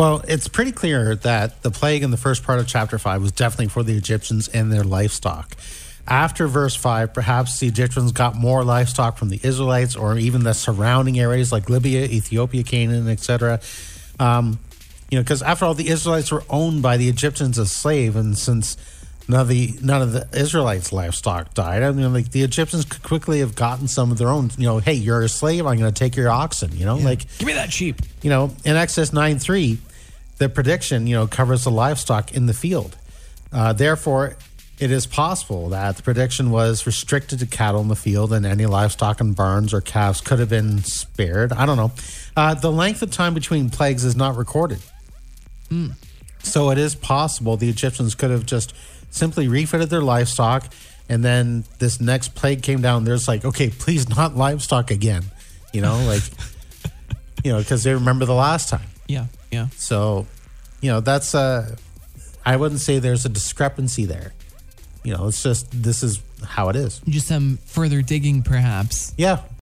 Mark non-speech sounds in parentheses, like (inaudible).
Well, it's pretty clear that the plague in the first part of chapter 5 was definitely for the Egyptians and their livestock. After verse 5, perhaps the Egyptians got more livestock from the Israelites or even the surrounding areas like Libya, Ethiopia, Canaan, etc. Um, you know, because after all, the Israelites were owned by the Egyptians as slaves, and since none of the none of the Israelites' livestock died, I mean, like the Egyptians could quickly have gotten some of their own. You know, hey, you're a slave, I'm going to take your oxen. You know, like Give me that sheep. you know, in Exodus 9 3, the prediction, you know, covers the livestock in the field. Uh, therefore, it is possible that the prediction was restricted to cattle in the field and any livestock in barns or calves could have been spared. I don't know. Uh, the length of time between plagues is not recorded. So it is possible the Egyptians could have just simply refitted their livestock and then this next plague came down. There's like, okay, please not livestock again. You know, like, (laughs) you know, because they remember the last time. Yeah, yeah. So, you know, that's uh I wouldn't say there's a discrepancy there. You know, it's just this is how it is. Just some further digging, perhaps. Yeah.